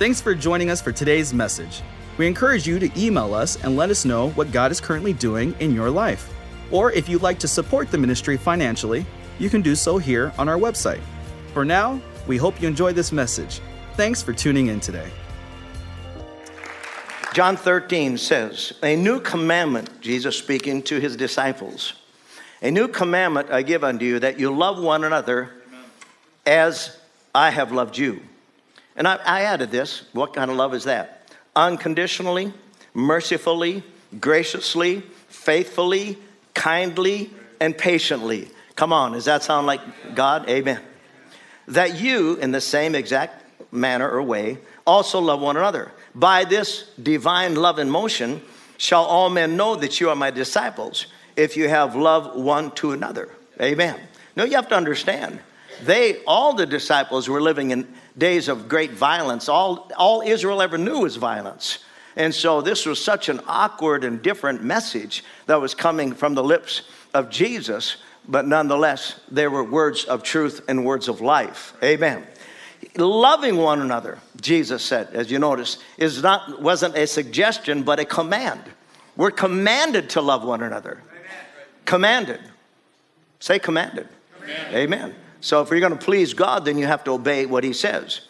Thanks for joining us for today's message. We encourage you to email us and let us know what God is currently doing in your life. Or if you'd like to support the ministry financially, you can do so here on our website. For now, we hope you enjoy this message. Thanks for tuning in today. John 13 says, A new commandment, Jesus speaking to his disciples. A new commandment I give unto you that you love one another as I have loved you. And I, I added this. What kind of love is that? Unconditionally, mercifully, graciously, faithfully, kindly, and patiently. Come on, does that sound like God? Amen. That you, in the same exact manner or way, also love one another. By this divine love and motion shall all men know that you are my disciples if you have love one to another. Amen. Now you have to understand, they, all the disciples were living in days of great violence. All, all Israel ever knew was violence. And so this was such an awkward and different message that was coming from the lips of Jesus, but nonetheless, there were words of truth and words of life. Amen loving one another, Jesus said, as you notice, is not, wasn't a suggestion, but a command. We're commanded to love one another. Commanded. Say commanded. Amen. Amen. So if you're going to please God, then you have to obey what He says.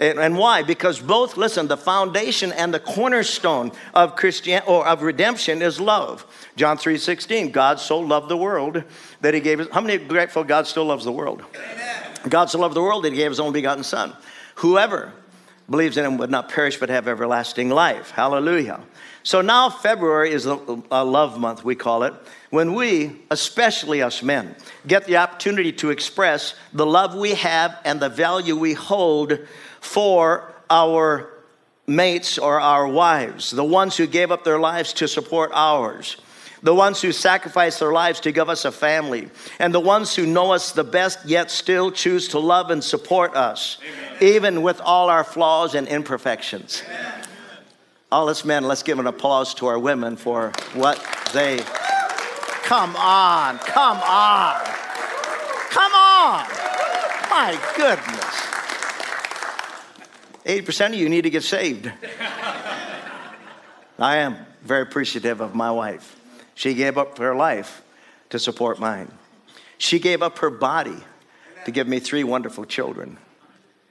And, and why? Because both, listen, the foundation and the cornerstone of Christian or of redemption is love. John 3:16, God so loved the world that He gave us. How many grateful God still loves the world? Amen. God so loved the world that he gave his only begotten Son. Whoever believes in him would not perish but have everlasting life. Hallelujah. So now February is a, love month, we call it, when we, especially us men, get the opportunity to express the love we have and the value we hold for our mates or our wives, the ones who gave up their lives to support ours the ones who sacrifice their lives to give us a family, and the ones who know us the best yet still choose to love and support us, Amen. even with all our flaws and imperfections. Amen. All us men, let's give an applause to our women for what they. Come on, come on, come on. My goodness. 80% of you need to get saved. I am very appreciative of my wife. She gave up her life to support mine. She gave up her body to give me three wonderful children.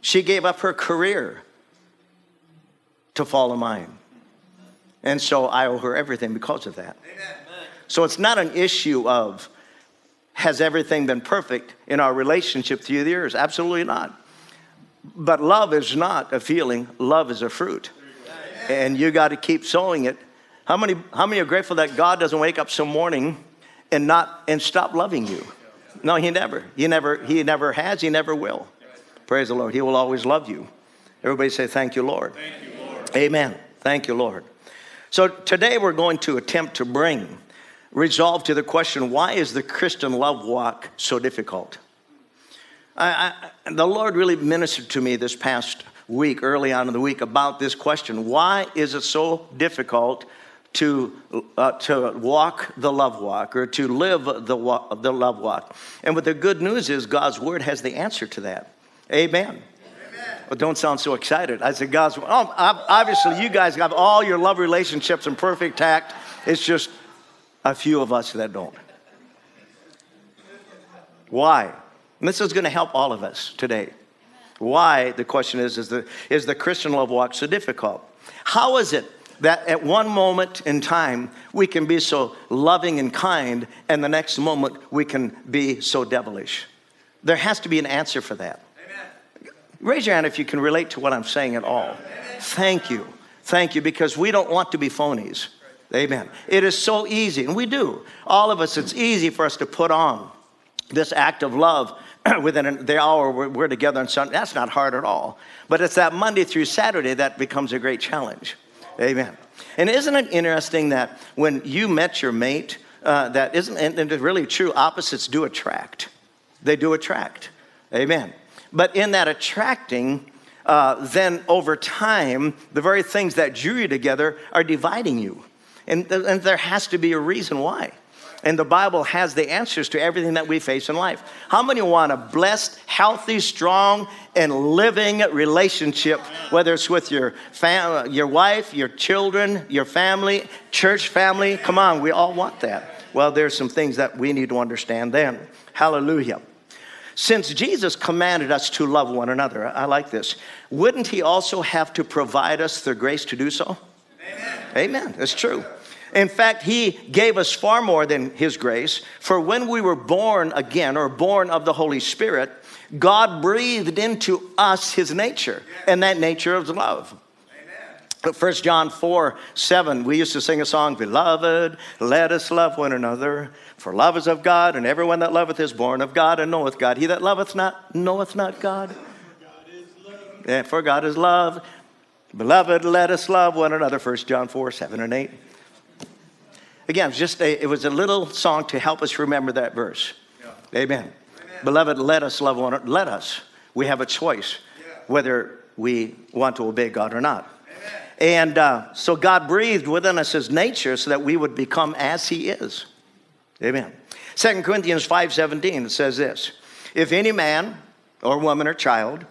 She gave up her career to follow mine. And so I owe her everything because of that. So it's not an issue of has everything been perfect in our relationship through the years? Absolutely not. But love is not a feeling, love is a fruit. And you got to keep sowing it how many, how many are grateful that God doesn't wake up some morning and not and stop loving you? No, he never. He never, he never has, he never will. Praise the Lord. He will always love you. Everybody say, Thank you, Lord. Thank you, Lord. Amen. Thank you, Lord. So today we're going to attempt to bring resolve to the question why is the Christian love walk so difficult? I, I, the Lord really ministered to me this past week, early on in the week, about this question why is it so difficult to, uh, to walk the love walk or to live the, walk, the love walk. And what the good news is, God's word has the answer to that. Amen. Well, don't sound so excited. I said, God's, word. oh, obviously, you guys have all your love relationships in perfect tact. It's just a few of us that don't. Why? And this is going to help all of us today. Why, the question is, is the, is the Christian love walk so difficult? How is it that at one moment in time we can be so loving and kind, and the next moment we can be so devilish. There has to be an answer for that. Amen. Raise your hand if you can relate to what I'm saying at all. Amen. Thank you. Thank you, because we don't want to be phonies. Amen. It is so easy, and we do. All of us, it's easy for us to put on this act of love within the hour we're together on Sunday. That's not hard at all. But it's that Monday through Saturday that becomes a great challenge. Amen. And isn't it interesting that when you met your mate, uh, that isn't, and it's really true, opposites do attract. They do attract. Amen. But in that attracting, uh, then over time, the very things that drew you together are dividing you. And, and there has to be a reason why. And the Bible has the answers to everything that we face in life. How many want a blessed, healthy, strong, and living relationship, whether it's with your, fam- your wife, your children, your family, church family? Come on, we all want that. Well, there's some things that we need to understand then. Hallelujah. Since Jesus commanded us to love one another, I like this, wouldn't he also have to provide us the grace to do so? Amen. Amen. That's true. In fact, he gave us far more than his grace. For when we were born again or born of the Holy Spirit, God breathed into us his nature, and that nature is love. First John 4 7, we used to sing a song, Beloved, let us love one another. For love is of God, and everyone that loveth is born of God and knoweth God. He that loveth not, knoweth not God. Yeah, for God is love. Beloved, let us love one another. First John 4 7 and 8. Again, it was just a, it was a little song to help us remember that verse. Yeah. Amen. Amen. Beloved, let us love one another. Let us. We have a choice yeah. whether we want to obey God or not. And uh, so God breathed within us his nature so that we would become as he is. Amen. 2 Corinthians 5:17 says this: If any man or woman or child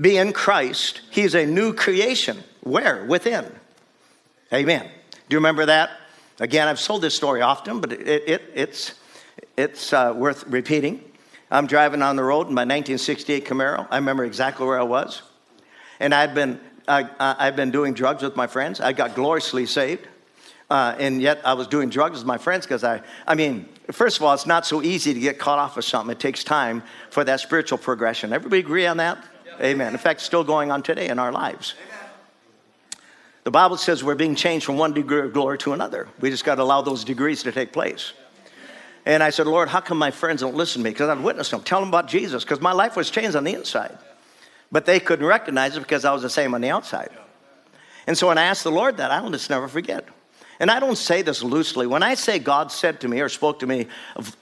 be in Christ, he's a new creation. Where? Within. Amen. Do you remember that? Again, I've told this story often, but it, it, it's, it's uh, worth repeating. I'm driving on the road in my 1968 Camaro. I remember exactly where I was. And I'd been I, I've been doing drugs with my friends. I got gloriously saved. Uh, and yet I was doing drugs with my friends because I, I mean, first of all, it's not so easy to get caught off of something. It takes time for that spiritual progression. Everybody agree on that? Amen. In fact, still going on today in our lives. The Bible says we're being changed from one degree of glory to another. We just got to allow those degrees to take place. And I said, Lord, how come my friends don't listen to me? Because I've witnessed them. Tell them about Jesus, because my life was changed on the inside. But they couldn't recognize it because I was the same on the outside. And so when I asked the Lord that, I'll just never forget. And I don't say this loosely. When I say God said to me or spoke to me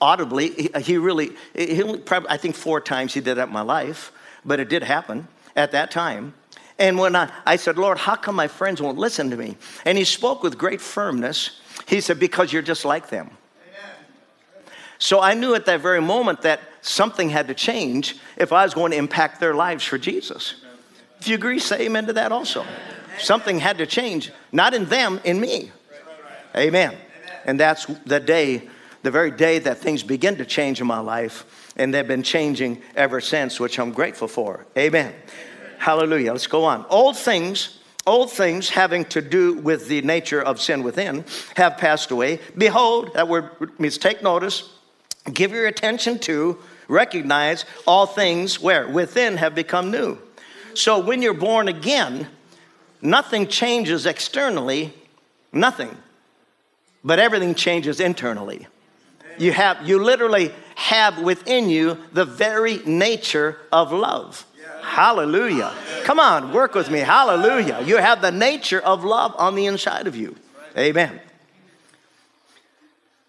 audibly, he really, he probably, I think four times he did that in my life, but it did happen at that time. And when I, I said, Lord, how come my friends won't listen to me? And he spoke with great firmness. He said, Because you're just like them. So I knew at that very moment that something had to change if I was going to impact their lives for Jesus. If you agree, say amen to that also. Something had to change, not in them, in me. Amen. And that's the day, the very day that things begin to change in my life, and they've been changing ever since, which I'm grateful for. Amen. Hallelujah. Let's go on. Old things old things having to do with the nature of sin within have passed away. Behold, that word means take notice, give your attention to, recognize all things where? Within have become new. So when you're born again, nothing changes externally, nothing. But everything changes internally. You have you literally have within you the very nature of love. Hallelujah. Come on, work with me. Hallelujah. You have the nature of love on the inside of you. Amen.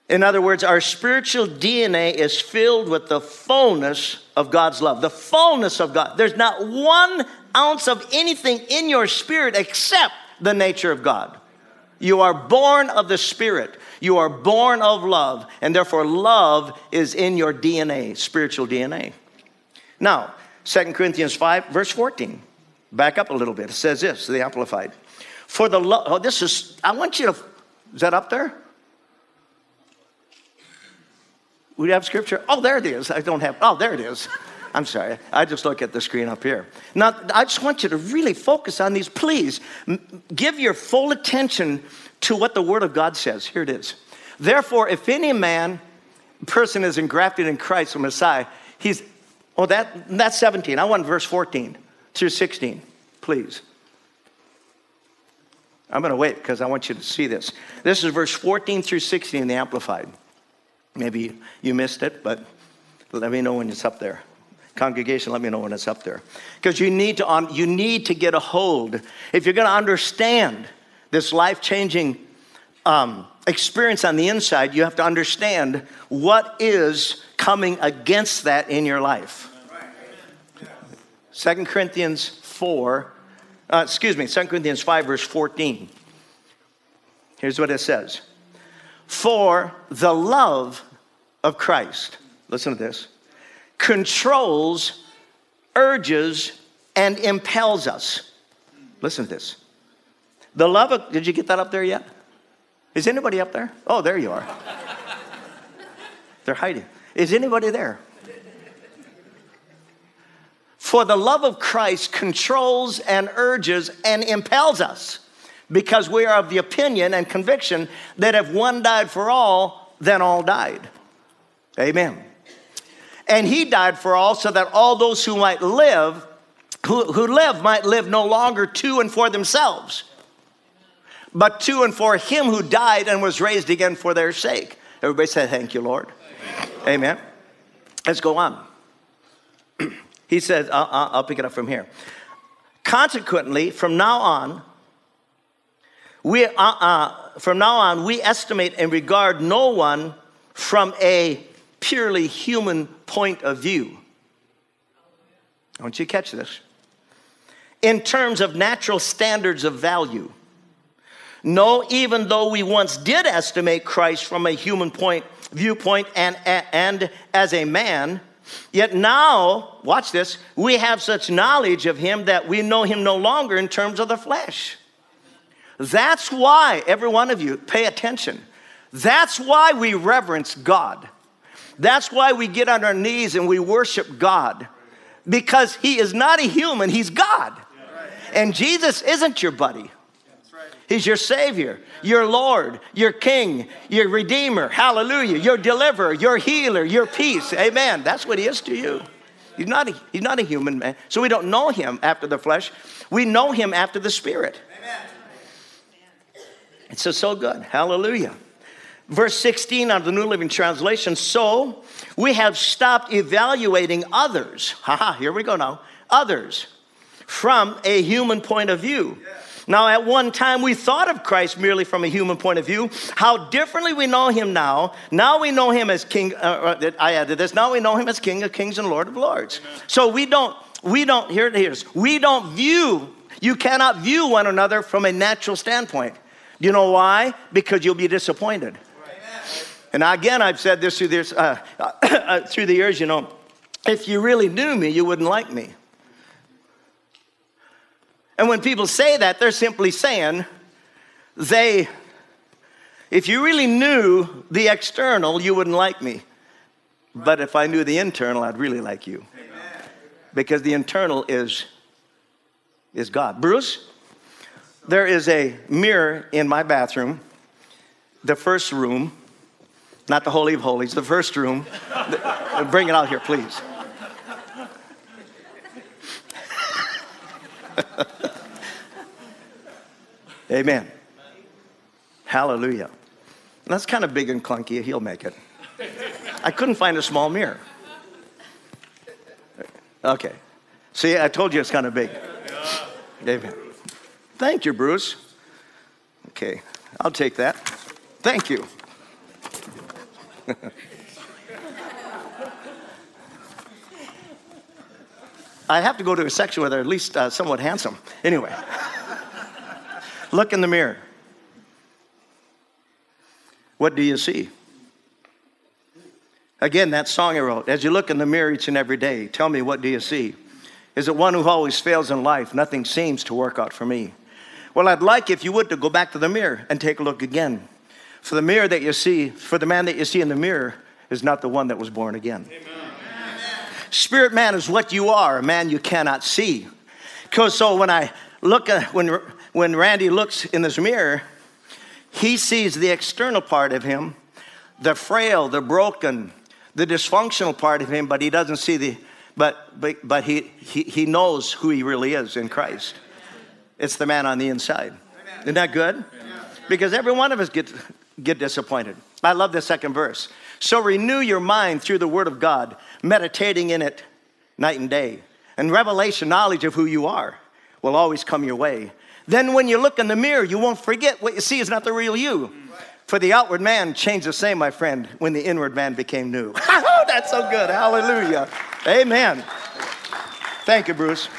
In other words, our spiritual DNA is filled with the fullness of God's love, the fullness of God. There's not one ounce of anything in your spirit except the nature of God. You are born of the Spirit. You are born of love, and therefore love is in your DNA, spiritual DNA. Now, 2 Corinthians 5, verse 14. Back up a little bit. It says this, the Amplified. For the love, oh, this is, I want you to, is that up there? We have scripture? Oh, there it is. I don't have, oh, there it is. I'm sorry. I just look at the screen up here. Now, I just want you to really focus on these. Please give your full attention to what the Word of God says. Here it is. Therefore, if any man, person is engrafted in Christ, the Messiah, he's, oh, that, that's 17. I want verse 14 through 16, please. I'm going to wait because I want you to see this. This is verse 14 through 16 in the Amplified. Maybe you missed it, but let me know when it's up there. Congregation, let me know when it's up there. Because you need to on, you need to get a hold. If you're going to understand this life-changing um, experience on the inside, you have to understand what is coming against that in your life. Second Corinthians 4, uh, excuse me, Second Corinthians 5, verse 14. Here's what it says For the love of Christ, listen to this, controls, urges, and impels us. Listen to this. The love of, did you get that up there yet? Is anybody up there? Oh, there you are. They're hiding. Is anybody there? For the love of Christ controls and urges and impels us because we are of the opinion and conviction that if one died for all, then all died. Amen. And he died for all so that all those who might live, who, who live, might live no longer to and for themselves, but to and for him who died and was raised again for their sake. Everybody say, Thank you, Lord. Amen. Let's go on. he says, I'll, I'll pick it up from here. Consequently, from now on, we, uh, uh, from now on, we estimate and regard no one from a purely human point of view. Want you catch this. In terms of natural standards of value. No, even though we once did estimate Christ from a human point viewpoint and, and as a man, yet now, watch this, we have such knowledge of him that we know him no longer in terms of the flesh. That's why, every one of you, pay attention. That's why we reverence God. That's why we get on our knees and we worship God. Because he is not a human, he's God. And Jesus isn't your buddy. He's your Savior, your Lord, your King, your Redeemer. Hallelujah. Your deliverer, your healer, your peace. Amen. That's what He is to you. He's not a, he's not a human man. So we don't know Him after the flesh, we know Him after the Spirit. Amen. It's so, so good. Hallelujah. Verse 16 of the New Living Translation so we have stopped evaluating others. Haha, here we go now. Others from a human point of view. Now, at one time, we thought of Christ merely from a human point of view. How differently we know him now. Now we know him as King. Uh, uh I added this. Now we know him as King of Kings and Lord of Lords. Amen. So we don't, we don't, here it is. We don't view, you cannot view one another from a natural standpoint. You know why? Because you'll be disappointed. And again, I've said this through, this, uh, uh, through the years, you know, if you really knew me, you wouldn't like me. And when people say that, they're simply saying they, if you really knew the external, you wouldn't like me. But if I knew the internal, I'd really like you. Because the internal is, is God. Bruce, there is a mirror in my bathroom, the first room not the Holy of Holies, the first room. Bring it out here, please. Amen. Hallelujah. that's kind of big and clunky. He'll make it. I couldn't find a small mirror. Okay. See, I told you it's kind of big. Amen. Thank you, Bruce. Okay, I'll take that. Thank you. I have to go to a section where they're at least uh, somewhat handsome. Anyway, look in the mirror. What do you see? Again, that song I wrote. As you look in the mirror each and every day, tell me what do you see? Is it one who always fails in life? Nothing seems to work out for me. Well, I'd like if you would to go back to the mirror and take a look again. For the mirror that you see, for the man that you see in the mirror is not the one that was born again. Amen. Spirit man is what you are, a man you cannot see. Because so when I look at, when, when Randy looks in this mirror, he sees the external part of him, the frail, the broken, the dysfunctional part of him, but he doesn't see the, but, but, but he, he, he knows who he really is in Christ. It's the man on the inside. Isn't that good? Because every one of us gets, get disappointed. I love the second verse. So renew your mind through the Word of God, meditating in it night and day. And revelation, knowledge of who you are, will always come your way. Then when you look in the mirror, you won't forget what you see is not the real you. For the outward man changed the same, my friend, when the inward man became new. oh, that's so good. Hallelujah. Amen. Thank you, Bruce.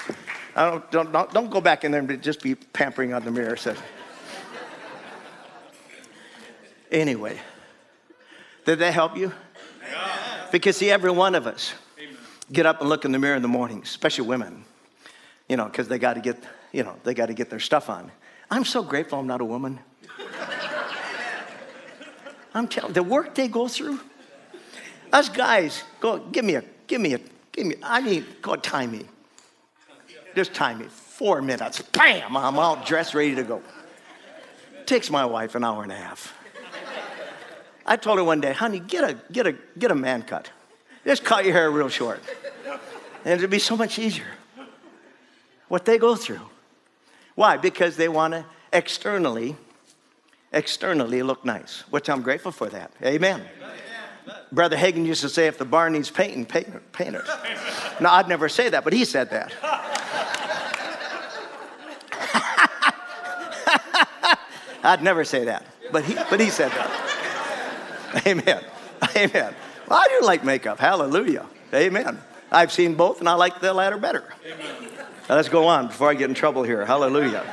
Don't, don't, don't, don't go back in there and just be pampering on the mirror. So. Anyway, Did that help you? Because see, every one of us get up and look in the mirror in the morning, especially women, you know, because they got to get, you know, they got to get their stuff on. I'm so grateful I'm not a woman. I'm telling the work they go through. Us guys, go give me a, give me a, give me. I need go time me. Just time me. Four minutes. Bam! I'm all dressed, ready to go. Takes my wife an hour and a half. I told her one day, honey, get a get a get a man cut. Just cut your hair real short. And it'd be so much easier. What they go through. Why? Because they want to externally, externally look nice, which I'm grateful for that. Amen. Brother Hagin used to say, if the bar needs painting, paint, paint it. No, I'd never say that, but he said that. I'd never say that, but he, but he said that. Amen. Amen. Well, I do like makeup. Hallelujah. Amen. I've seen both, and I like the latter better. Amen. Now, let's go on before I get in trouble here. Hallelujah.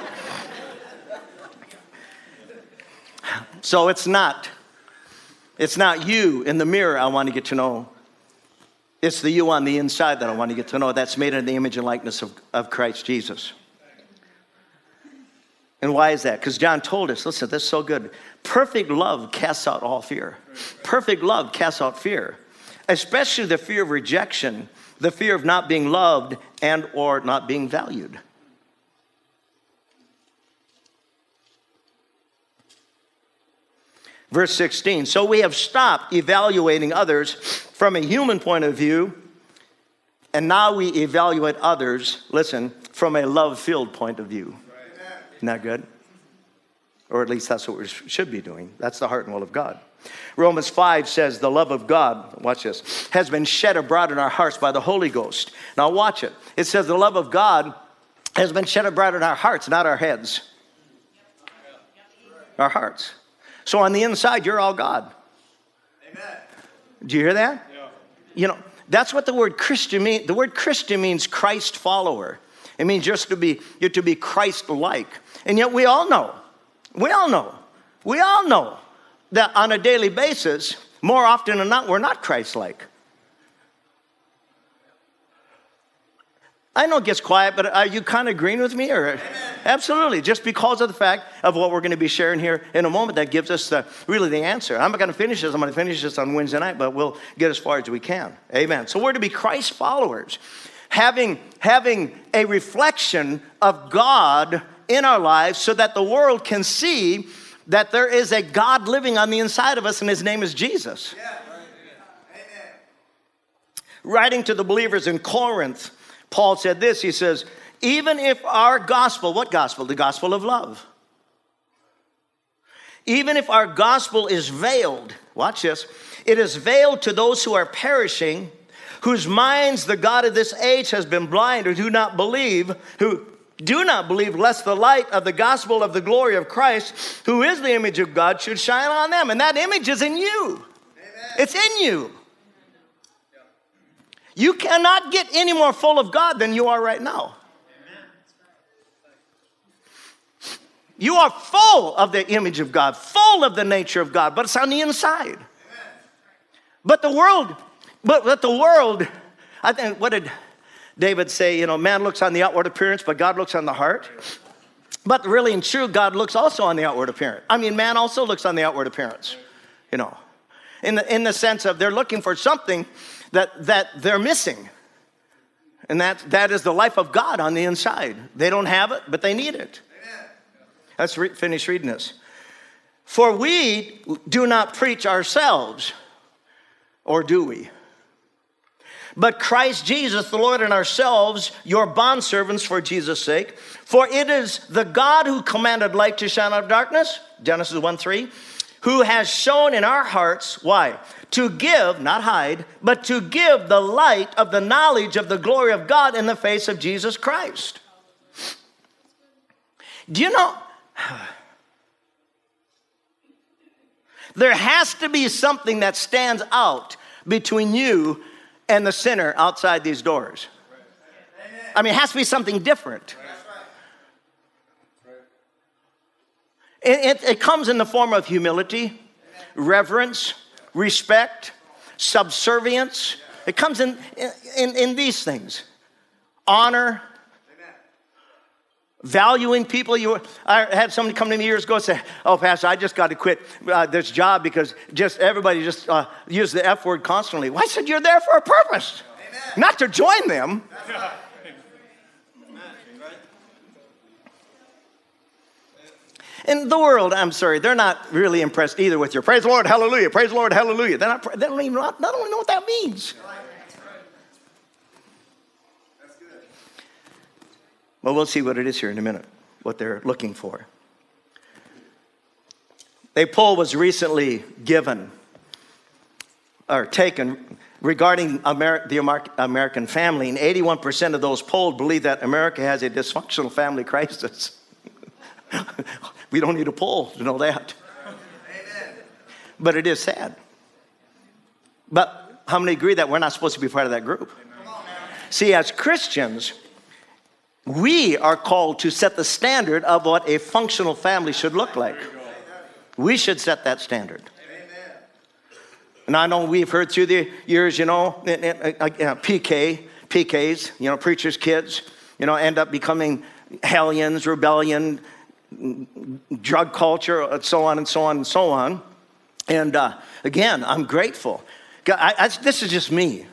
So it's not, it's not you in the mirror I want to get to know. It's the you on the inside that I want to get to know. That's made in the image and likeness of, of Christ Jesus. And why is that? Because John told us, listen, this is so good. Perfect love casts out all fear. Perfect love casts out fear, especially the fear of rejection, the fear of not being loved and or not being valued. Verse 16, so we have stopped evaluating others from a human point of view, and now we evaluate others, listen, from a love filled point of view. Isn't that good? Or at least that's what we should be doing. That's the heart and will of God. Romans 5 says, The love of God, watch this, has been shed abroad in our hearts by the Holy Ghost. Now, watch it. It says, The love of God has been shed abroad in our hearts, not our heads. Our hearts. So on the inside, you're all God. Amen. Do you hear that? Yeah. You know, that's what the word Christian means. The word Christian means Christ follower. It means just to be, you're to be Christ like. And yet we all know, we all know, we all know that on a daily basis, more often than not, we're not Christ like. I know it gets quiet, but are you kind of agreeing with me? Or absolutely, just because of the fact of what we're going to be sharing here in a moment, that gives us the, really the answer. I'm not going to finish this. I'm going to finish this on Wednesday night, but we'll get as far as we can. Amen. So we're to be Christ followers, having having a reflection of God in our lives, so that the world can see that there is a God living on the inside of us, and His name is Jesus. Yeah. Writing to the believers in Corinth Paul said this he says, even if our gospel, what gospel? The gospel of love. Even if our gospel is veiled, watch this, it is veiled to those who are perishing, whose minds the God of this age has been blinded, who do not believe, who do not believe, lest the light of the gospel of the glory of Christ, who is the image of God, should shine on them. And that image is in you, Amen. it's in you. You cannot get any more full of God than you are right now. You are full of the image of God, full of the nature of God, but it's on the inside. But the world, but, but the world, I think, what did David say? You know, man looks on the outward appearance, but God looks on the heart. But really and true, God looks also on the outward appearance. I mean, man also looks on the outward appearance, you know, in the, in the sense of they're looking for something that, that they're missing. And that, that is the life of God on the inside. They don't have it, but they need it. Let's re- finish reading this. For we do not preach ourselves, or do we? But Christ Jesus, the Lord, and ourselves, your bondservants for Jesus' sake. For it is the God who commanded light to shine out of darkness, Genesis 1 3, who has shown in our hearts, why? to give, not hide, but to give the light of the knowledge of the glory of God in the face of Jesus Christ. Do you know? There has to be something that stands out between you and the sinner outside these doors. I mean, it has to be something different. It, it, it comes in the form of humility, reverence, respect, subservience. It comes in, in, in these things honor, valuing people. You, I had somebody come to me years ago and say, "Oh, Pastor, I just got to quit uh, this job because just everybody just uh, use the F word constantly." Well, I said, "You're there for a purpose, Amen. not to join them." In the world, I'm sorry, they're not really impressed either with your praise the Lord, hallelujah, praise the Lord, hallelujah. They're not, they don't even not, not only know what that means. Well, we'll see what it is here in a minute, what they're looking for. A poll was recently given or taken regarding the Amer- American family, and 81% of those polled believe that America has a dysfunctional family crisis. we don't need a poll to know that. Amen. But it is sad. But how many agree that we're not supposed to be part of that group? See, as Christians, we are called to set the standard of what a functional family should look like. We should set that standard. And I know we've heard through the years, you know, eh, eh, eh, PK, PKs, you know, preachers' kids, you know, end up becoming hellions, rebellion, drug culture, uh, so on and so on and so on. And uh, again, I'm grateful. I, I, this is just me.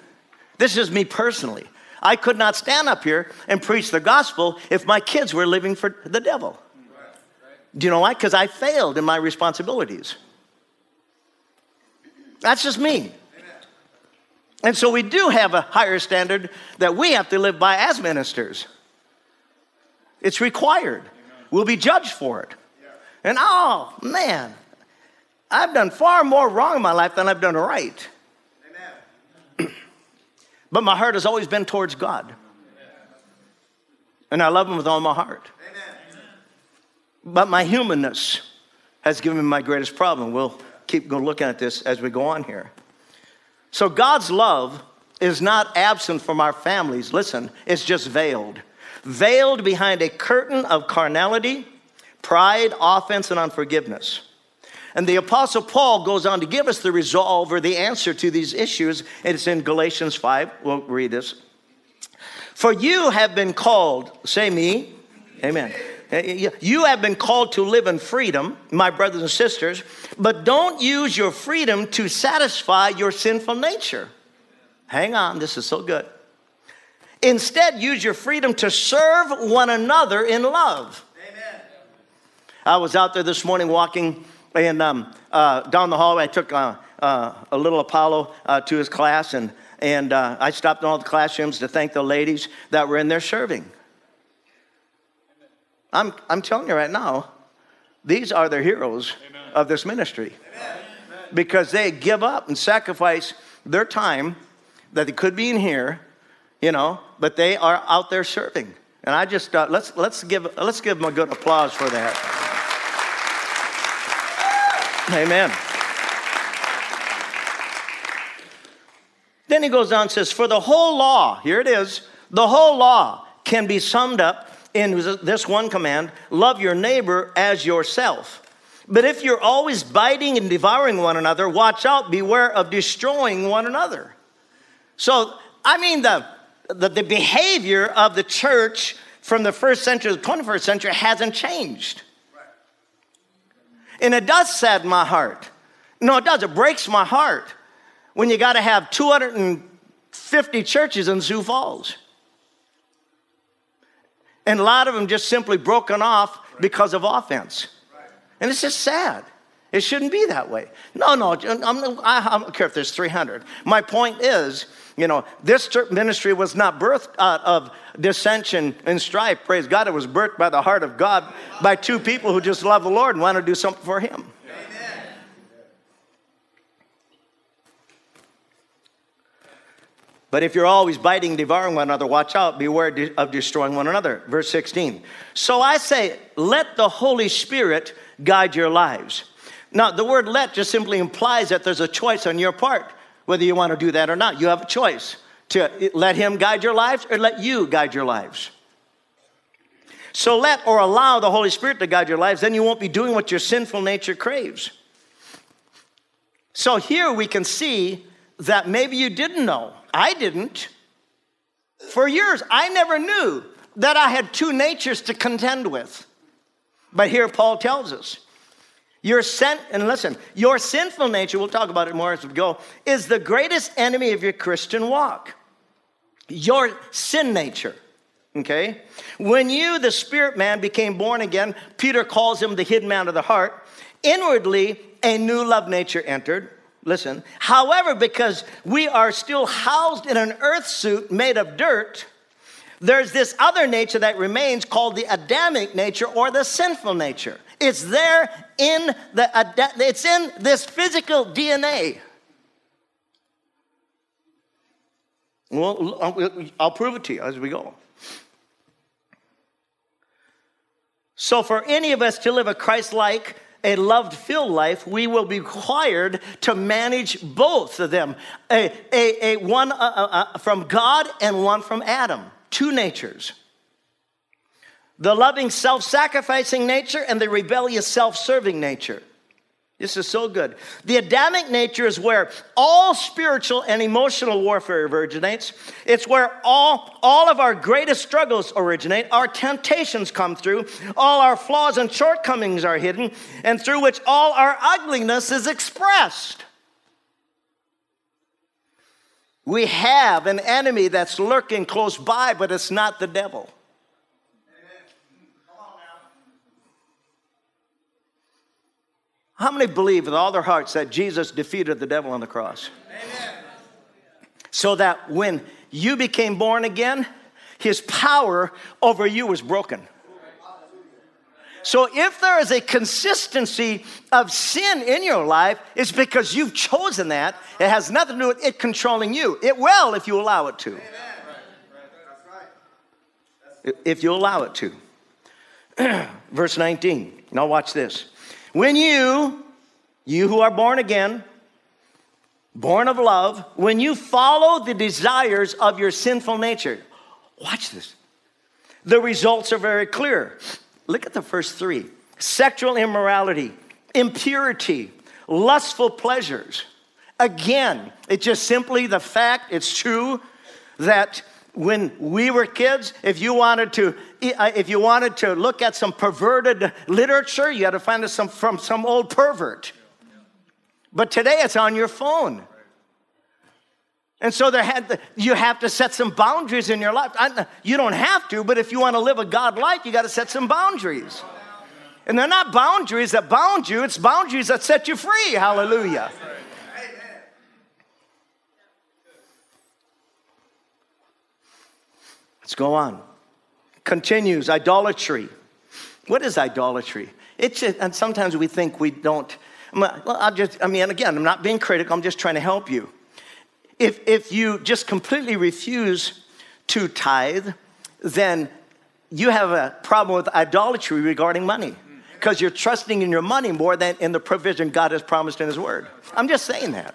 This is me personally. I could not stand up here and preach the gospel if my kids were living for the devil. Do you know why? Because I failed in my responsibilities. That's just me. And so we do have a higher standard that we have to live by as ministers. It's required. We'll be judged for it. And oh, man, I've done far more wrong in my life than I've done right. But my heart has always been towards God. And I love Him with all my heart. But my humanness has given me my greatest problem. We'll keep going looking at this as we go on here. So God's love is not absent from our families. Listen, it's just veiled. Veiled behind a curtain of carnality, pride, offense, and unforgiveness. And the Apostle Paul goes on to give us the resolve or the answer to these issues. It's in Galatians 5. We'll read this. For you have been called, say me, amen. Uh, you have been called to live in freedom, my brothers and sisters, but don't use your freedom to satisfy your sinful nature. Hang on, this is so good. Instead, use your freedom to serve one another in love. Amen. I was out there this morning walking and um, uh, down the hallway, I took uh, uh, a little Apollo uh, to his class, and, and uh, I stopped in all the classrooms to thank the ladies that were in there serving. I'm, I'm telling you right now, these are the heroes Amen. of this ministry Amen. because they give up and sacrifice their time that they could be in here, you know, but they are out there serving. And I just uh, let's let's give let's give them a good applause for that. Amen. Then he goes on and says, For the whole law, here it is, the whole law can be summed up in this one command love your neighbor as yourself. But if you're always biting and devouring one another, watch out, beware of destroying one another. So, I mean, the, the, the behavior of the church from the first century to the 21st century hasn't changed. And it does sadden my heart. No, it does. It breaks my heart when you got to have 250 churches in Sioux Falls. And a lot of them just simply broken off because of offense. And it's just sad. It shouldn't be that way. No, no, I'm, I, I don't care if there's 300. My point is, you know, this ministry was not birthed out of dissension and strife. Praise God. It was birthed by the heart of God by two people who just love the Lord and want to do something for Him. Amen. But if you're always biting, devouring one another, watch out, beware of destroying one another. Verse 16. So I say, let the Holy Spirit guide your lives. Now, the word let just simply implies that there's a choice on your part whether you want to do that or not. You have a choice to let Him guide your lives or let you guide your lives. So let or allow the Holy Spirit to guide your lives, then you won't be doing what your sinful nature craves. So here we can see that maybe you didn't know. I didn't. For years, I never knew that I had two natures to contend with. But here Paul tells us your sin, and listen, your sinful nature, we'll talk about it more as we go, is the greatest enemy of your Christian walk. Your sin nature. Okay? When you, the spirit man, became born again, Peter calls him the hidden man of the heart. Inwardly, a new love nature entered. Listen, however, because we are still housed in an earth suit made of dirt, there's this other nature that remains called the Adamic nature or the sinful nature. It's there in the it's in this physical DNA. Well, I'll prove it to you as we go. So, for any of us to live a Christ like, a loved filled life, we will be required to manage both of them a, a, a one uh, uh, uh from God and one from Adam, two natures the loving, self sacrificing nature and the rebellious, self serving nature. This is so good. The Adamic nature is where all spiritual and emotional warfare originates. It's where all, all of our greatest struggles originate. Our temptations come through. All our flaws and shortcomings are hidden, and through which all our ugliness is expressed. We have an enemy that's lurking close by, but it's not the devil. How many believe with all their hearts that Jesus defeated the devil on the cross? Amen. So that when you became born again, his power over you was broken. So if there is a consistency of sin in your life, it's because you've chosen that. It has nothing to do with it controlling you. It will if you allow it to. If you allow it to. Verse 19. Now watch this. When you, you who are born again, born of love, when you follow the desires of your sinful nature, watch this. The results are very clear. Look at the first three sexual immorality, impurity, lustful pleasures. Again, it's just simply the fact, it's true that when we were kids, if you wanted to, if you wanted to look at some perverted literature, you had to find it some, from some old pervert. But today it's on your phone. And so there had to, you have to set some boundaries in your life. I, you don't have to, but if you want to live a God life, you got to set some boundaries. And they're not boundaries that bound you, it's boundaries that set you free. Hallelujah. Let's go on. Continues idolatry. What is idolatry? It's and sometimes we think we don't. Well, I just, I mean, again, I'm not being critical, I'm just trying to help you. If, if you just completely refuse to tithe, then you have a problem with idolatry regarding money because you're trusting in your money more than in the provision God has promised in His Word. I'm just saying that.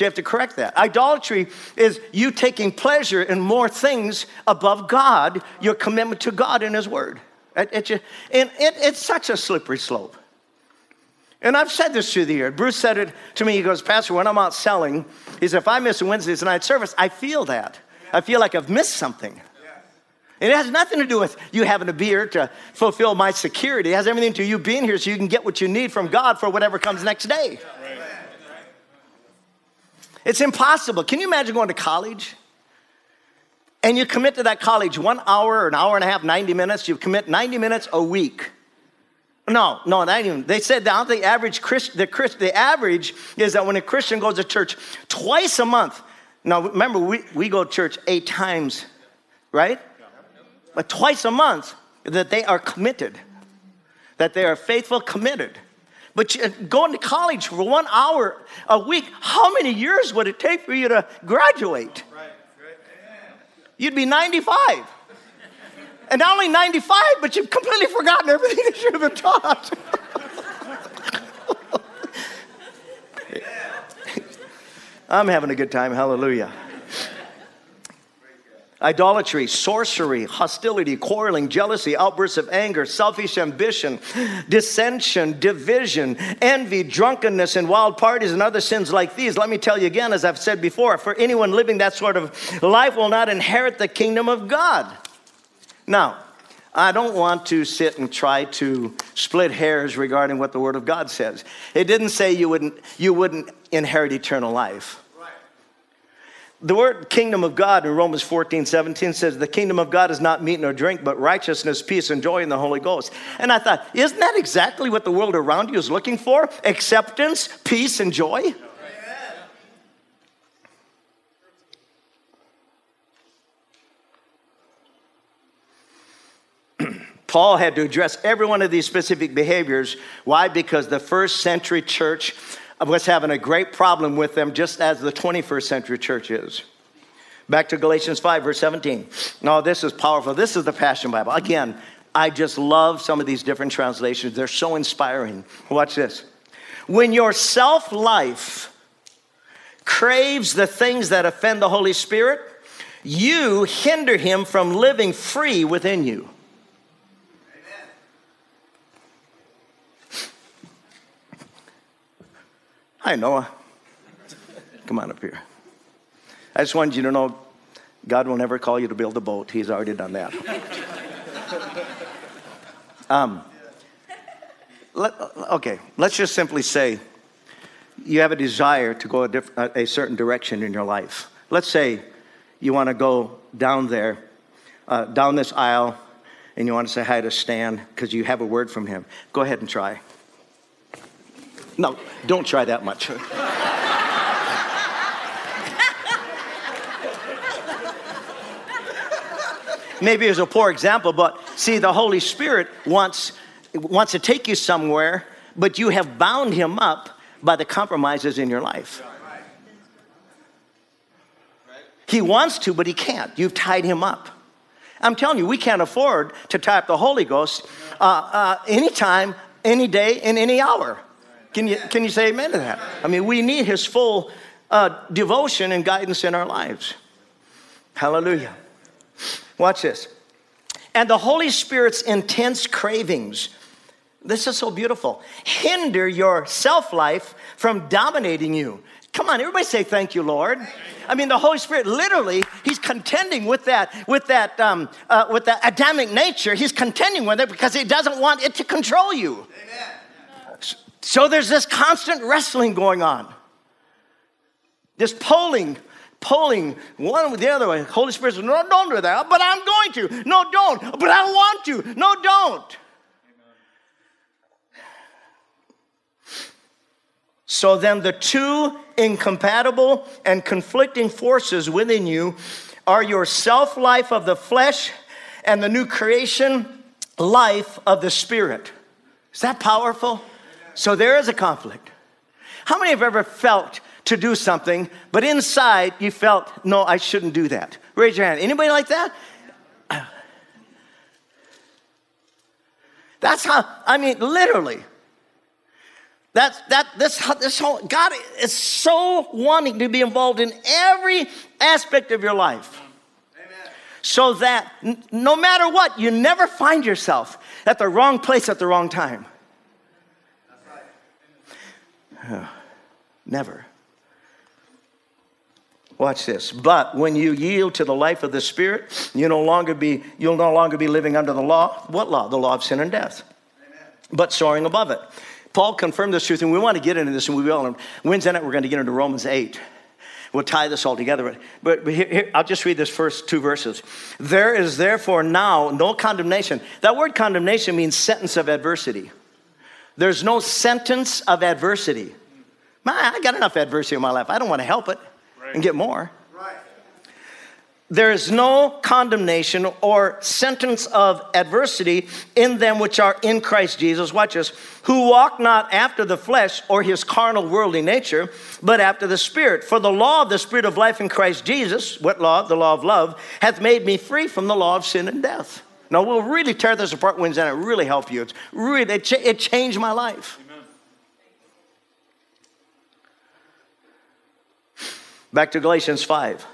So you have to correct that. Idolatry is you taking pleasure in more things above God, your commitment to God and His Word. It, it, and it, it's such a slippery slope. And I've said this through the year. Bruce said it to me. He goes, Pastor, when I'm out selling, he said, if I miss a Wednesday night service, I feel that. I feel like I've missed something. It has nothing to do with you having a beer to fulfill my security. It has everything to do you being here so you can get what you need from God for whatever comes next day. It's impossible. Can you imagine going to college? And you commit to that college one hour, an hour and a half, 90 minutes. You commit 90 minutes a week. No, no, not even. They said that the average Christ, the, Christ, the average is that when a Christian goes to church twice a month. Now remember, we, we go to church eight times, right? But twice a month that they are committed, that they are faithful, committed. But going to college for one hour a week, how many years would it take for you to graduate? You'd be 95. And not only 95, but you've completely forgotten everything that you've been taught. I'm having a good time. Hallelujah. Idolatry, sorcery, hostility, quarreling, jealousy, outbursts of anger, selfish ambition, dissension, division, envy, drunkenness, and wild parties, and other sins like these. Let me tell you again, as I've said before, for anyone living that sort of life will not inherit the kingdom of God. Now, I don't want to sit and try to split hairs regarding what the Word of God says. It didn't say you wouldn't, you wouldn't inherit eternal life. The word kingdom of God in Romans 14, 17 says, The kingdom of God is not meat nor drink, but righteousness, peace, and joy in the Holy Ghost. And I thought, isn't that exactly what the world around you is looking for? Acceptance, peace, and joy? Paul had to address every one of these specific behaviors. Why? Because the first century church was having a great problem with them, just as the 21st century church is. Back to Galatians 5, verse 17. Now, this is powerful. This is the Passion Bible. Again, I just love some of these different translations, they're so inspiring. Watch this. When your self life craves the things that offend the Holy Spirit, you hinder him from living free within you. Hi, Noah. Come on up here. I just wanted you to know God will never call you to build a boat. He's already done that. Um, let, okay, let's just simply say you have a desire to go a, diff- a certain direction in your life. Let's say you want to go down there, uh, down this aisle, and you want to say hi to Stan because you have a word from him. Go ahead and try. No, don't try that much. Maybe it's a poor example, but see, the Holy Spirit wants, wants to take you somewhere, but you have bound him up by the compromises in your life. He wants to, but he can't. You've tied him up. I'm telling you, we can't afford to tie up the Holy Ghost uh, uh, anytime, any day, in any hour. Can you, can you say amen to that? I mean, we need his full uh, devotion and guidance in our lives. Hallelujah. Watch this. And the Holy Spirit's intense cravings, this is so beautiful, hinder your self life from dominating you. Come on, everybody say thank you, Lord. I mean, the Holy Spirit literally, He's contending with that, with that, um, uh, with that Adamic nature. He's contending with it because He doesn't want it to control you. Amen. So there's this constant wrestling going on. This pulling, pulling one with the other way. Holy Spirit says, No, don't do that, but I'm going to. No, don't, but I want to. No, don't. So then, the two incompatible and conflicting forces within you are your self life of the flesh and the new creation life of the spirit. Is that powerful? So there is a conflict. How many have ever felt to do something, but inside you felt, no, I shouldn't do that? Raise your hand. Anybody like that? That's how, I mean, literally. That's that this this whole God is so wanting to be involved in every aspect of your life. Amen. So that no matter what, you never find yourself at the wrong place at the wrong time. Never. Watch this. But when you yield to the life of the Spirit, you no longer be, you'll no longer be living under the law. What law? The law of sin and death. Amen. But soaring above it. Paul confirmed this truth, and we want to get into this, and we will. Wednesday night, we're going to get into Romans 8. We'll tie this all together. But, but here, here, I'll just read this first two verses. There is therefore now no condemnation. That word condemnation means sentence of adversity. There's no sentence of adversity. I got enough adversity in my life. I don't want to help it right. and get more. Right. There is no condemnation or sentence of adversity in them which are in Christ Jesus. Watch this. Who walk not after the flesh or his carnal worldly nature, but after the Spirit. For the law of the Spirit of life in Christ Jesus, what law? The law of love, hath made me free from the law of sin and death. Now, we'll really tear this apart Wednesday and it really help you. It's really, it, it changed my life. Amen. Back to Galatians 5.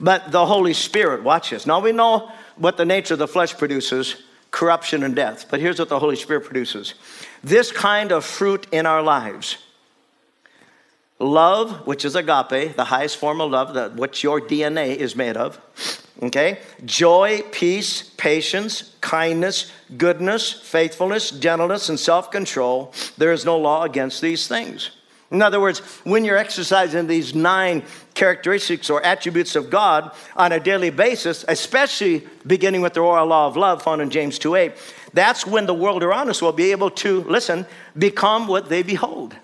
But the Holy Spirit, watch this. Now we know what the nature of the flesh produces corruption and death. But here's what the Holy Spirit produces this kind of fruit in our lives love, which is agape, the highest form of love, that what your DNA is made of. Okay? Joy, peace, patience, kindness, goodness, faithfulness, gentleness, and self control. There is no law against these things. In other words, when you're exercising these nine characteristics or attributes of God on a daily basis, especially beginning with the royal law of love found in James 2 8, that's when the world around us will be able to, listen, become what they behold.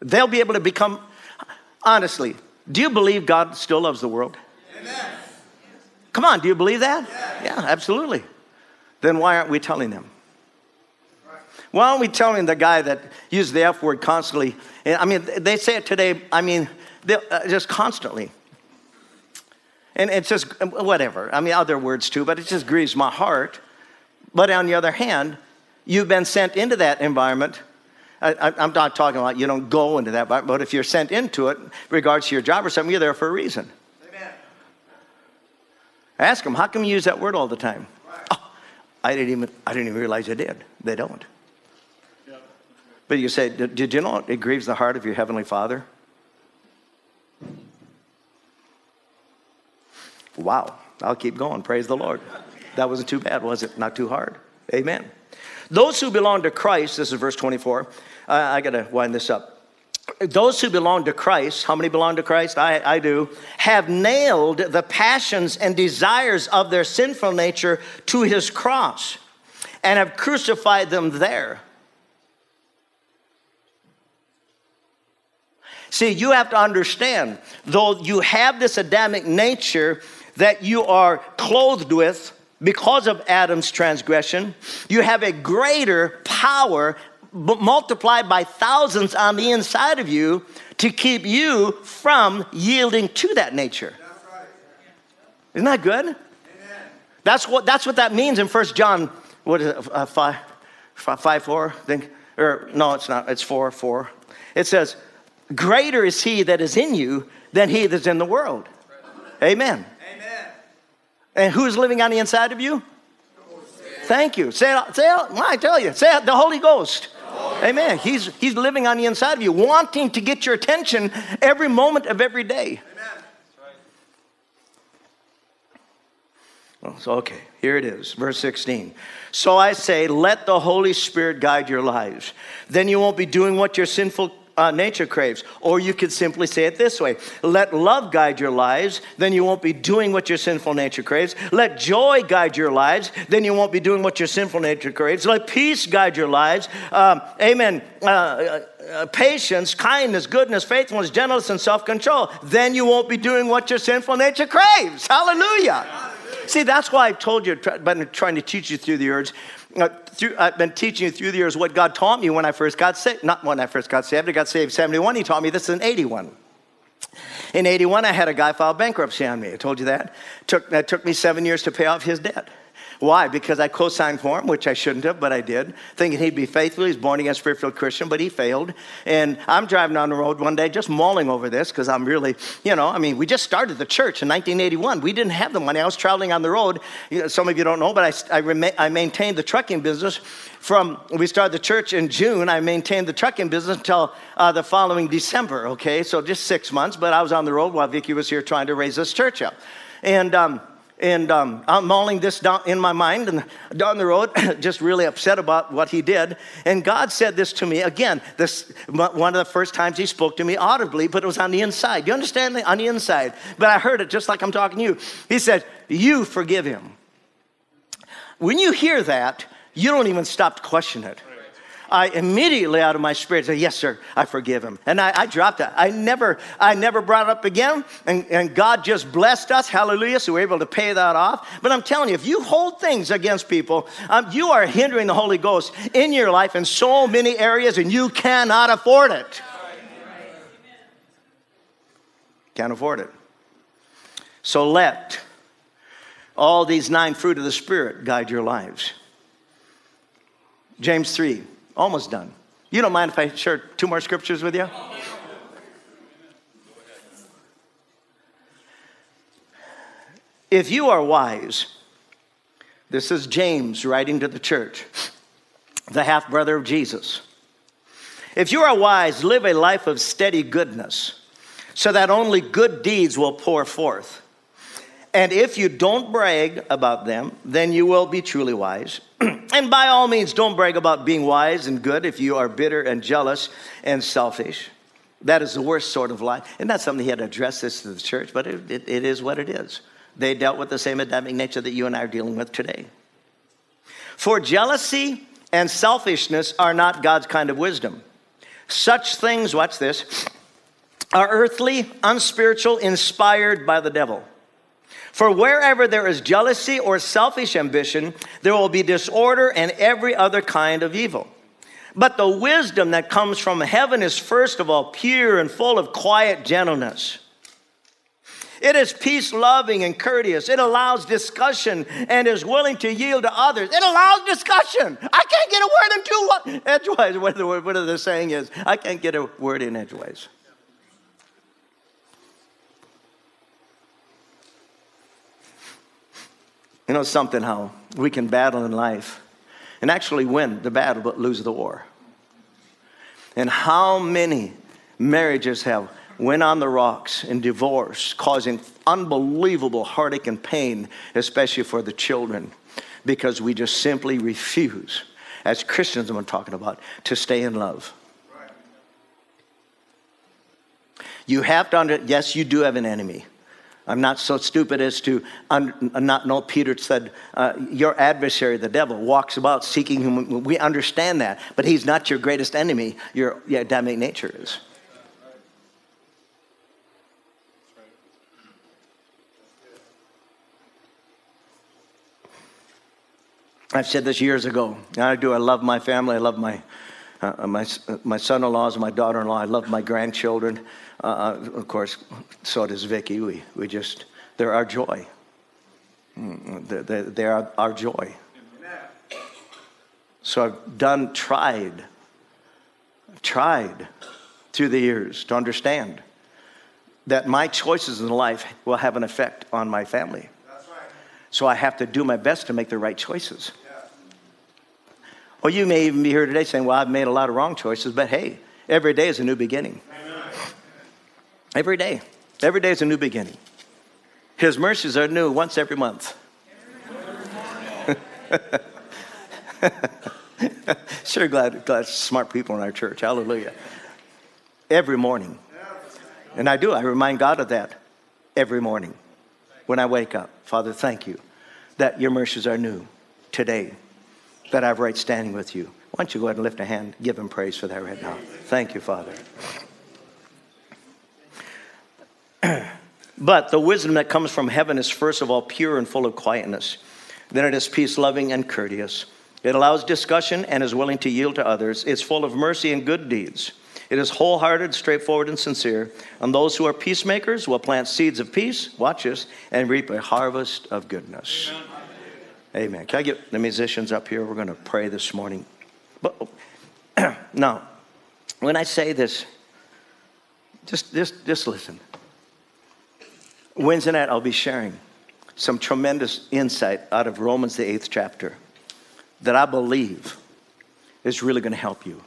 They'll be able to become, honestly, do you believe God still loves the world? Amen. Come on, do you believe that? Yeah, yeah absolutely. Then why aren't we telling them? Why aren't we telling the guy that used the F word constantly? I mean, they say it today, I mean, uh, just constantly. And it's just, whatever. I mean, other words too, but it just grieves my heart. But on the other hand, you've been sent into that environment. I, am not talking about you don't go into that, but if you're sent into it, regards to your job or something, you're there for a reason. Amen. Ask them, how come you use that word all the time? Right. Oh, I didn't even I didn't even realize I did. They don't. But you say, did you know it grieves the heart of your Heavenly Father? Wow. I'll keep going. Praise the Lord. That wasn't too bad, was it? Not too hard. Amen. Those who belong to Christ, this is verse 24. Uh, I got to wind this up. Those who belong to Christ, how many belong to Christ? I, I do, have nailed the passions and desires of their sinful nature to his cross and have crucified them there. See, you have to understand, though you have this Adamic nature that you are clothed with because of Adam's transgression, you have a greater power multiplied by thousands on the inside of you to keep you from yielding to that nature. Isn't that good? That's what, that's what that means in First John, what is it, uh, five, five, five, four, think, or no, it's not, it's 4, 4. It says, Greater is he that is in you than he that's in the world. Amen. Amen. And who's living on the inside of you? Thank you. Say it, say I tell you, say it, the Holy Ghost. Amen. He's, he's living on the inside of you, wanting to get your attention every moment of every day. Amen. So, okay, here it is, verse 16. So I say, let the Holy Spirit guide your lives. Then you won't be doing what your sinful uh, nature craves. Or you could simply say it this way let love guide your lives, then you won't be doing what your sinful nature craves. Let joy guide your lives, then you won't be doing what your sinful nature craves. Let peace guide your lives. Um, amen. Uh, uh, patience, kindness, goodness, faithfulness, gentleness, and self control. Then you won't be doing what your sinful nature craves. Hallelujah. Hallelujah. See, that's why I've told you, been trying to teach you through the words uh, through, I've been teaching you through the years what God taught me when I first got saved. Not when I first got saved. I got saved 71. He taught me this in 81. In 81, I had a guy file bankruptcy on me. I told you that. Took, took me seven years to pay off his debt. Why? Because I co signed for him, which I shouldn't have, but I did, thinking he'd be faithful. He's born again, spirit filled Christian, but he failed. And I'm driving down the road one day just mulling over this because I'm really, you know, I mean, we just started the church in 1981. We didn't have the money. I was traveling on the road. Some of you don't know, but I, I, rema- I maintained the trucking business from we started the church in June. I maintained the trucking business until uh, the following December, okay? So just six months, but I was on the road while Vicki was here trying to raise this church up. And, um, and um, I'm mulling this down in my mind and down the road, just really upset about what he did. And God said this to me again. This one of the first times He spoke to me audibly, but it was on the inside. You understand? On the inside. But I heard it just like I'm talking to you. He said, "You forgive him." When you hear that, you don't even stop to question it. I immediately out of my spirit said, Yes, sir, I forgive him. And I, I dropped that. I never, I never brought it up again. And, and God just blessed us. Hallelujah. So we are able to pay that off. But I'm telling you, if you hold things against people, um, you are hindering the Holy Ghost in your life in so many areas, and you cannot afford it. Can't afford it. So let all these nine fruit of the Spirit guide your lives. James 3. Almost done. You don't mind if I share two more scriptures with you? If you are wise, this is James writing to the church, the half brother of Jesus. If you are wise, live a life of steady goodness, so that only good deeds will pour forth and if you don't brag about them, then you will be truly wise. and by all means, don't brag about being wise and good if you are bitter and jealous and selfish. That is the worst sort of lie. And that's something he had to address this to the church, but it, it, it is what it is. They dealt with the same Adamic nature that you and I are dealing with today. For jealousy and selfishness are not God's kind of wisdom. Such things, watch this, are earthly, unspiritual, inspired by the devil. For wherever there is jealousy or selfish ambition, there will be disorder and every other kind of evil. But the wisdom that comes from heaven is first of all pure and full of quiet gentleness. It is peace loving and courteous. It allows discussion and is willing to yield to others. It allows discussion. I can't get a word what edgewise, what the, what the saying is. I can't get a word in edgewise. You know something how we can battle in life and actually win the battle but lose the war. And how many marriages have went on the rocks in divorce, causing unbelievable heartache and pain, especially for the children, because we just simply refuse, as Christians I'm talking about, to stay in love. You have to under, yes, you do have an enemy. I'm not so stupid as to un, not know. Peter said, uh, Your adversary, the devil, walks about seeking whom. We understand that, but he's not your greatest enemy. Your, Adamic nature is. I've said this years ago. I do. I love my family. I love my, uh, my, my son in laws and my daughter in law. I love my grandchildren. Uh, uh, of course, so does Vicky. We, we just, they're our joy. Mm, they're, they're our joy. So I've done, tried, tried through the years to understand that my choices in life will have an effect on my family. Right. So I have to do my best to make the right choices. Or you may even be here today saying, Well, I've made a lot of wrong choices, but hey, every day is a new beginning. Every day. Every day is a new beginning. His mercies are new once every month. sure glad, glad smart people in our church. Hallelujah. Every morning. And I do. I remind God of that every morning when I wake up. Father, thank you that your mercies are new today, that I have right standing with you. Why don't you go ahead and lift a hand? Give him praise for that right now. Thank you, Father. but the wisdom that comes from heaven is first of all pure and full of quietness. Then it is peace loving and courteous. It allows discussion and is willing to yield to others. It's full of mercy and good deeds. It is wholehearted, straightforward, and sincere. And those who are peacemakers will plant seeds of peace, watch this, and reap a harvest of goodness. Amen. Amen. Can I get the musicians up here? We're going to pray this morning. But now, when I say this, just, just, just listen. Wednesday night, I'll be sharing some tremendous insight out of Romans, the eighth chapter, that I believe is really going to help you.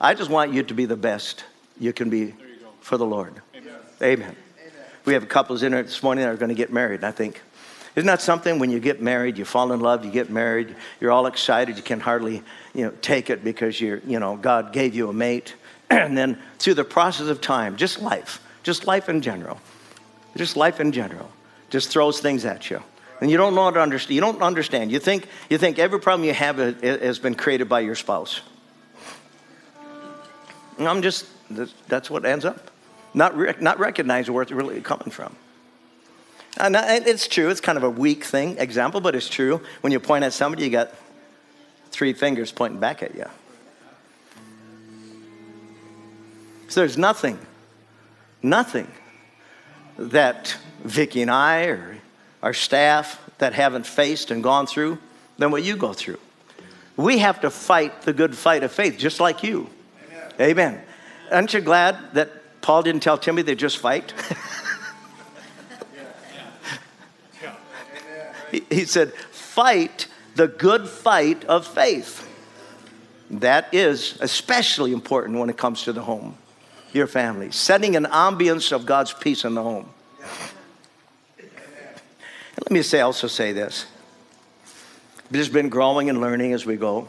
I just want you to be the best you can be for the Lord. Amen. Amen. Amen. We have couples in here this morning that are going to get married, I think. Isn't that something when you get married, you fall in love, you get married, you're all excited, you can hardly, you know, take it because you're, you know, God gave you a mate. and then through the process of time, just life, just life in general, just life in general, just throws things at you. And you don't know how to understand. You don't understand. You think, you think every problem you have has been created by your spouse. And I'm just, that's what ends up. Not, not recognizing where it's really coming from. And it's true, it's kind of a weak thing, example, but it's true. When you point at somebody, you got three fingers pointing back at you. So there's nothing, nothing that Vicki and I or our staff that haven't faced and gone through than what you go through. We have to fight the good fight of faith, just like you. Amen. Amen. Aren't you glad that Paul didn't tell Timothy to just fight? He, said, fight the good fight of faith. That is especially important when it comes to the home, your family, setting an ambience of God's peace in the home. Let me say, also say this. We've just been growing and learning as we go.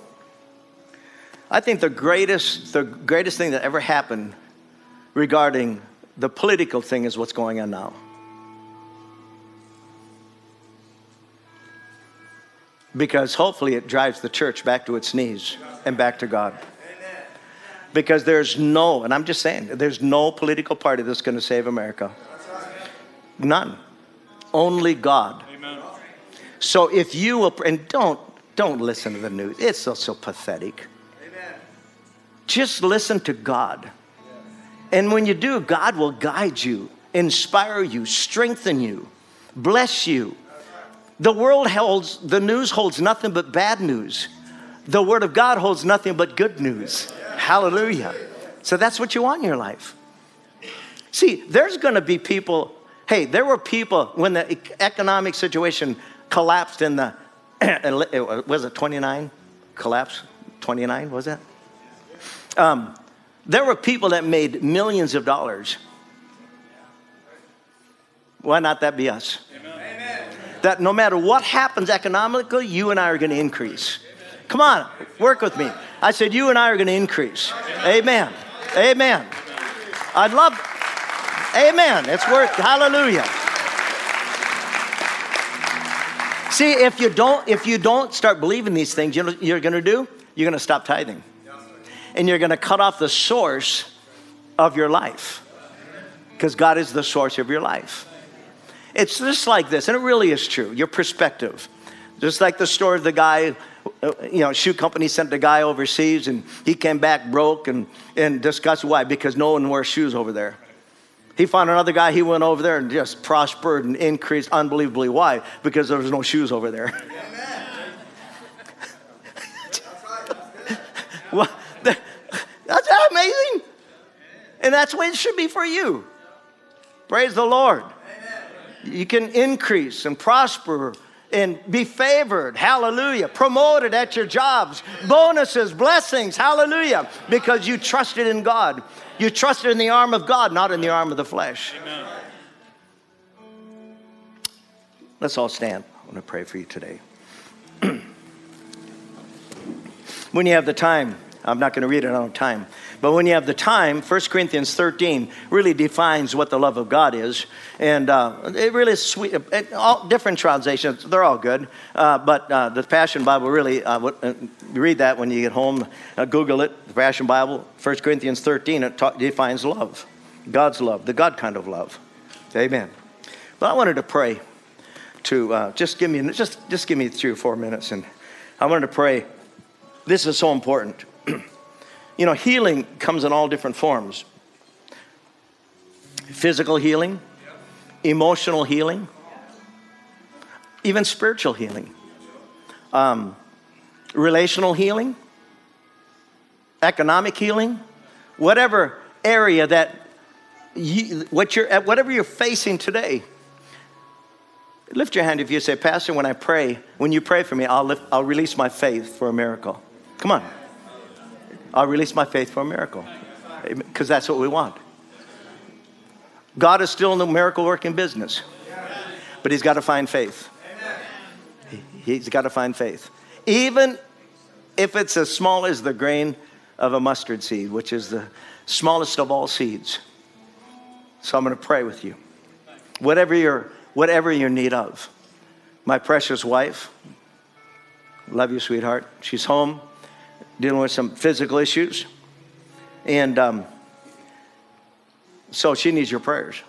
I think the greatest, the greatest thing that ever happened regarding the political thing is what's going on now. Because hopefully it drives the church back to its knees and back to God. Because there's no, and I'm just saying, there's no political party that's going to save America. None. Only God. So if you will, and don't don't listen to the news. It's so so pathetic. Just listen to God. And when you do, God will guide you, inspire you, strengthen you, bless you. The world holds, the news holds nothing but bad news. The Word of God holds nothing but good news. Hallelujah. So that's what you want in your life. See, there's going to be people, hey, there were people when the economic situation collapsed in the, was it 29? Collapse? 29, was it? Um, there were people that made millions of dollars. Why not that be us? That no matter what happens economically, you and I are going to increase. Come on, work with me. I said, You and I are going to increase. Amen. Amen. I'd love, amen. It's worth, hallelujah. See, if you don't, if you don't start believing these things, you know you're going to do? You're going to stop tithing and you're going to cut off the source of your life because God is the source of your life. It's just like this, and it really is true your perspective. Just like the story of the guy, uh, you know, shoe company sent the guy overseas and he came back broke and, and discussed why, because no one wears shoes over there. He found another guy, he went over there and just prospered and increased unbelievably. Why? Because there was no shoes over there. That's right. Well, that's that amazing. And that's the way it should be for you. Praise the Lord. You can increase and prosper and be favored. Hallelujah. Promoted at your jobs, bonuses, blessings. Hallelujah. Because you trusted in God. You trusted in the arm of God, not in the arm of the flesh. Amen. Let's all stand. I want to pray for you today. when you have the time, I'm not going to read it on time. But when you have the time, 1 Corinthians 13 really defines what the love of God is. And uh, it really is sweet. It, all different translations, they're all good. Uh, but uh, the Passion Bible really, uh, uh, read that when you get home. Uh, Google it, the Passion Bible, 1 Corinthians 13, it ta- defines love. God's love, the God kind of love. Amen. But I wanted to pray to just give me just just give me three or four minutes, and I wanted to pray. This is so important you know, healing comes in all different forms physical healing, emotional healing, even spiritual healing, um, relational healing, economic healing, whatever area that you, what you're, whatever you're facing today. Lift your hand if you say, Pastor, when I pray, when you pray for me, I'll, lift, I'll release my faith for a miracle. Come on. I'll release my faith for a miracle because that's what we want. God is still in the miracle working business, but He's got to find faith. He's got to find faith. Even if it's as small as the grain of a mustard seed, which is the smallest of all seeds. So I'm going to pray with you. Whatever you're, whatever you're in need of. My precious wife, love you, sweetheart. She's home dealing with some physical issues. And um, so she needs your prayers.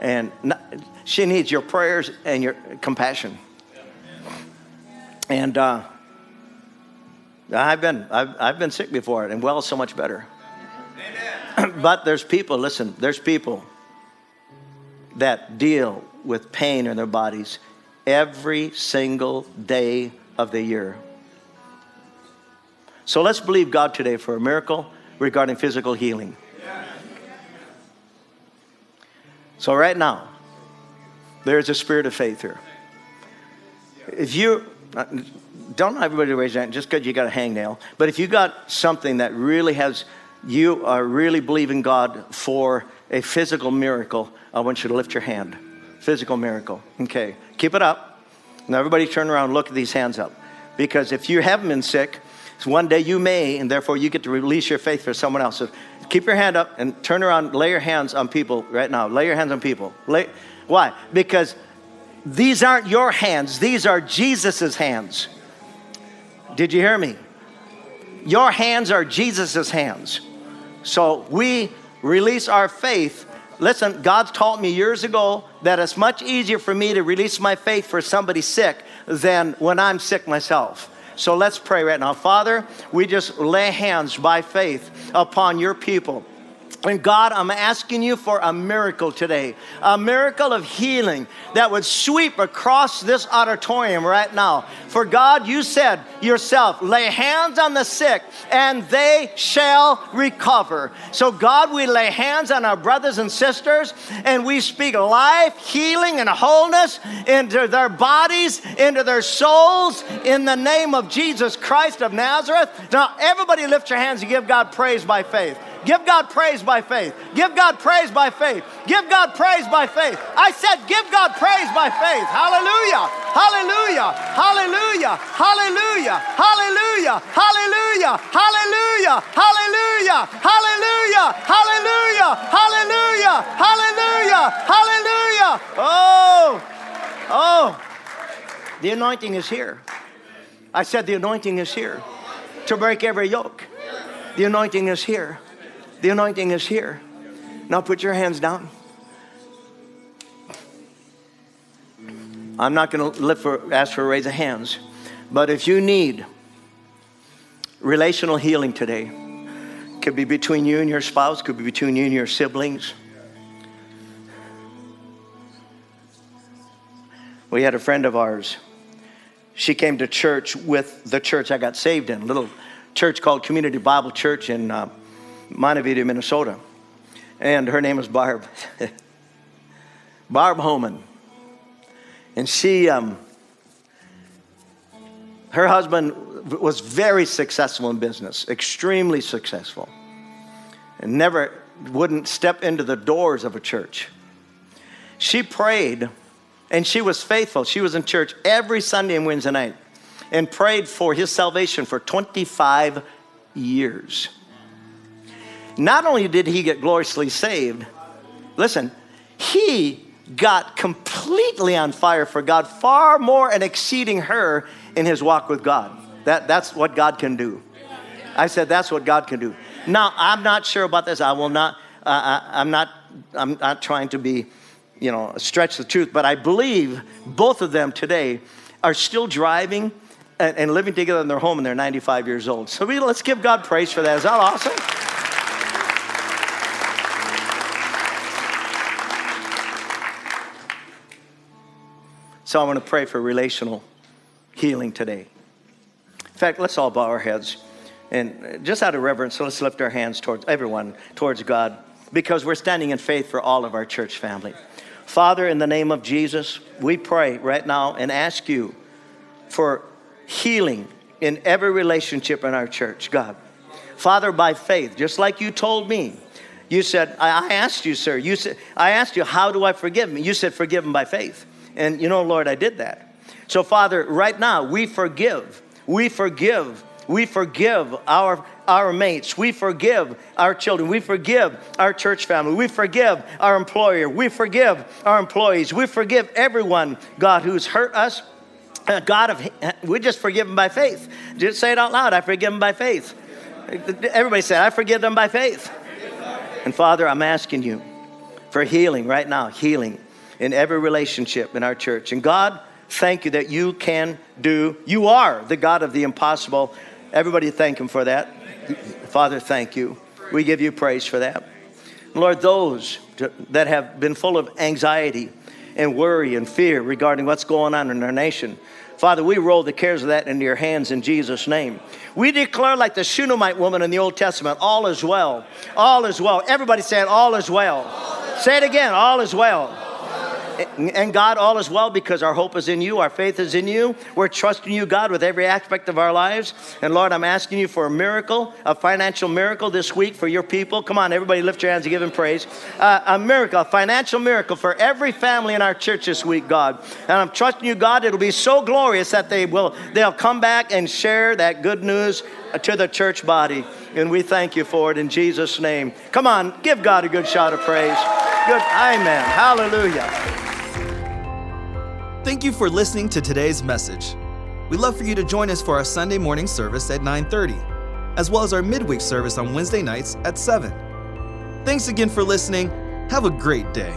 And not, she needs your prayers and your compassion. And uh, I've been I've, I've been sick before and well so much better. but there's people, listen, there's people that deal with pain in their bodies every single day of the year. So let's believe God today for a miracle regarding physical healing. So, right now, there's a spirit of faith here. If you, uh, don't everybody raise your hand just because you got a hangnail, but if you got something that really has, you are really believing God for a physical miracle, I want you to lift your hand. Physical miracle. Okay. Keep it up. Now, everybody turn around look at these hands up. Because if you haven't been sick, one day you may, and therefore you get to release your faith for someone else. So keep your hand up and turn around, lay your hands on people right now. Lay your hands on people. Lay, why? Because these aren't your hands, these are Jesus's hands. Did you hear me? Your hands are Jesus's hands. So we release our faith. Listen, God taught me years ago that it's much easier for me to release my faith for somebody sick than when I'm sick myself. So let's pray right now. Father, we just lay hands by faith upon your people. And God, I'm asking you for a miracle today, a miracle of healing that would sweep across this auditorium right now. For God, you said yourself, lay hands on the sick and they shall recover. So, God, we lay hands on our brothers and sisters and we speak life, healing, and wholeness into their bodies, into their souls, in the name of Jesus Christ of Nazareth. Now, everybody lift your hands and give God praise by faith. Give God praise by faith. Give God praise by faith. Give God praise by faith. I said, give God praise by faith. Hallelujah. Hallelujah. Hallelujah. Hallelujah. Hallelujah. Hallelujah. Hallelujah. Hallelujah. Hallelujah. Hallelujah. Hallelujah. Hallelujah. Hallelujah. Oh. Oh. The anointing is here. I said the anointing is here to break every yoke. The anointing is here. The anointing is here. Now put your hands down. I'm not going to for, ask for a raise of hands, but if you need relational healing today, could be between you and your spouse, could be between you and your siblings. We had a friend of ours. She came to church with the church I got saved in, a little church called Community Bible Church in. Uh, Montevideo, Minnesota. And her name is Barb. Barb Homan. And she, um, her husband was very successful in business, extremely successful, and never wouldn't step into the doors of a church. She prayed and she was faithful. She was in church every Sunday and Wednesday night and prayed for his salvation for 25 years. Not only did he get gloriously saved, listen, he got completely on fire for God, far more and exceeding her in his walk with God. That, that's what God can do. I said, that's what God can do. Now, I'm not sure about this. I will not, uh, I, I'm not, I'm not trying to be, you know, stretch the truth, but I believe both of them today are still driving and, and living together in their home and they're 95 years old. So we, let's give God praise for that. Is that awesome? So I want to pray for relational healing today. In fact, let's all bow our heads. And just out of reverence, let's lift our hands towards everyone, towards God, because we're standing in faith for all of our church family. Father, in the name of Jesus, we pray right now and ask you for healing in every relationship in our church, God. Father, by faith, just like you told me, you said, I asked you, sir, you said, I asked you, how do I forgive him? You said, forgive him by faith. And you know, Lord, I did that. So, Father, right now, we forgive. We forgive. We forgive our, our mates. We forgive our children. We forgive our church family. We forgive our employer. We forgive our employees. We forgive everyone, God, who's hurt us. Uh, God, of, we just forgive them by faith. Just say it out loud. I forgive them by faith. Everybody say, I forgive them by faith. And Father, I'm asking you for healing right now, healing in every relationship in our church. And God, thank you that you can do, you are the God of the impossible. Everybody thank Him for that. Father, thank you. We give you praise for that. Lord, those that have been full of anxiety and worry and fear regarding what's going on in our nation, Father, we roll the cares of that into your hands in Jesus' name. We declare, like the Shunammite woman in the Old Testament, all is well. All is well. Everybody say it, all is well. All is say it again, all is well. And God, all is well because our hope is in you, our faith is in you. We're trusting you, God, with every aspect of our lives. And Lord, I'm asking you for a miracle, a financial miracle this week for your people. Come on, everybody, lift your hands and give him praise. Uh, a miracle, a financial miracle for every family in our church this week, God. And I'm trusting you, God, it'll be so glorious that they will they'll come back and share that good news to the church body. And we thank you for it in Jesus' name. Come on, give God a good shout of praise. Good. Amen. Hallelujah. Thank you for listening to today's message. We'd love for you to join us for our Sunday morning service at 9:30, as well as our midweek service on Wednesday nights at 7. Thanks again for listening. Have a great day.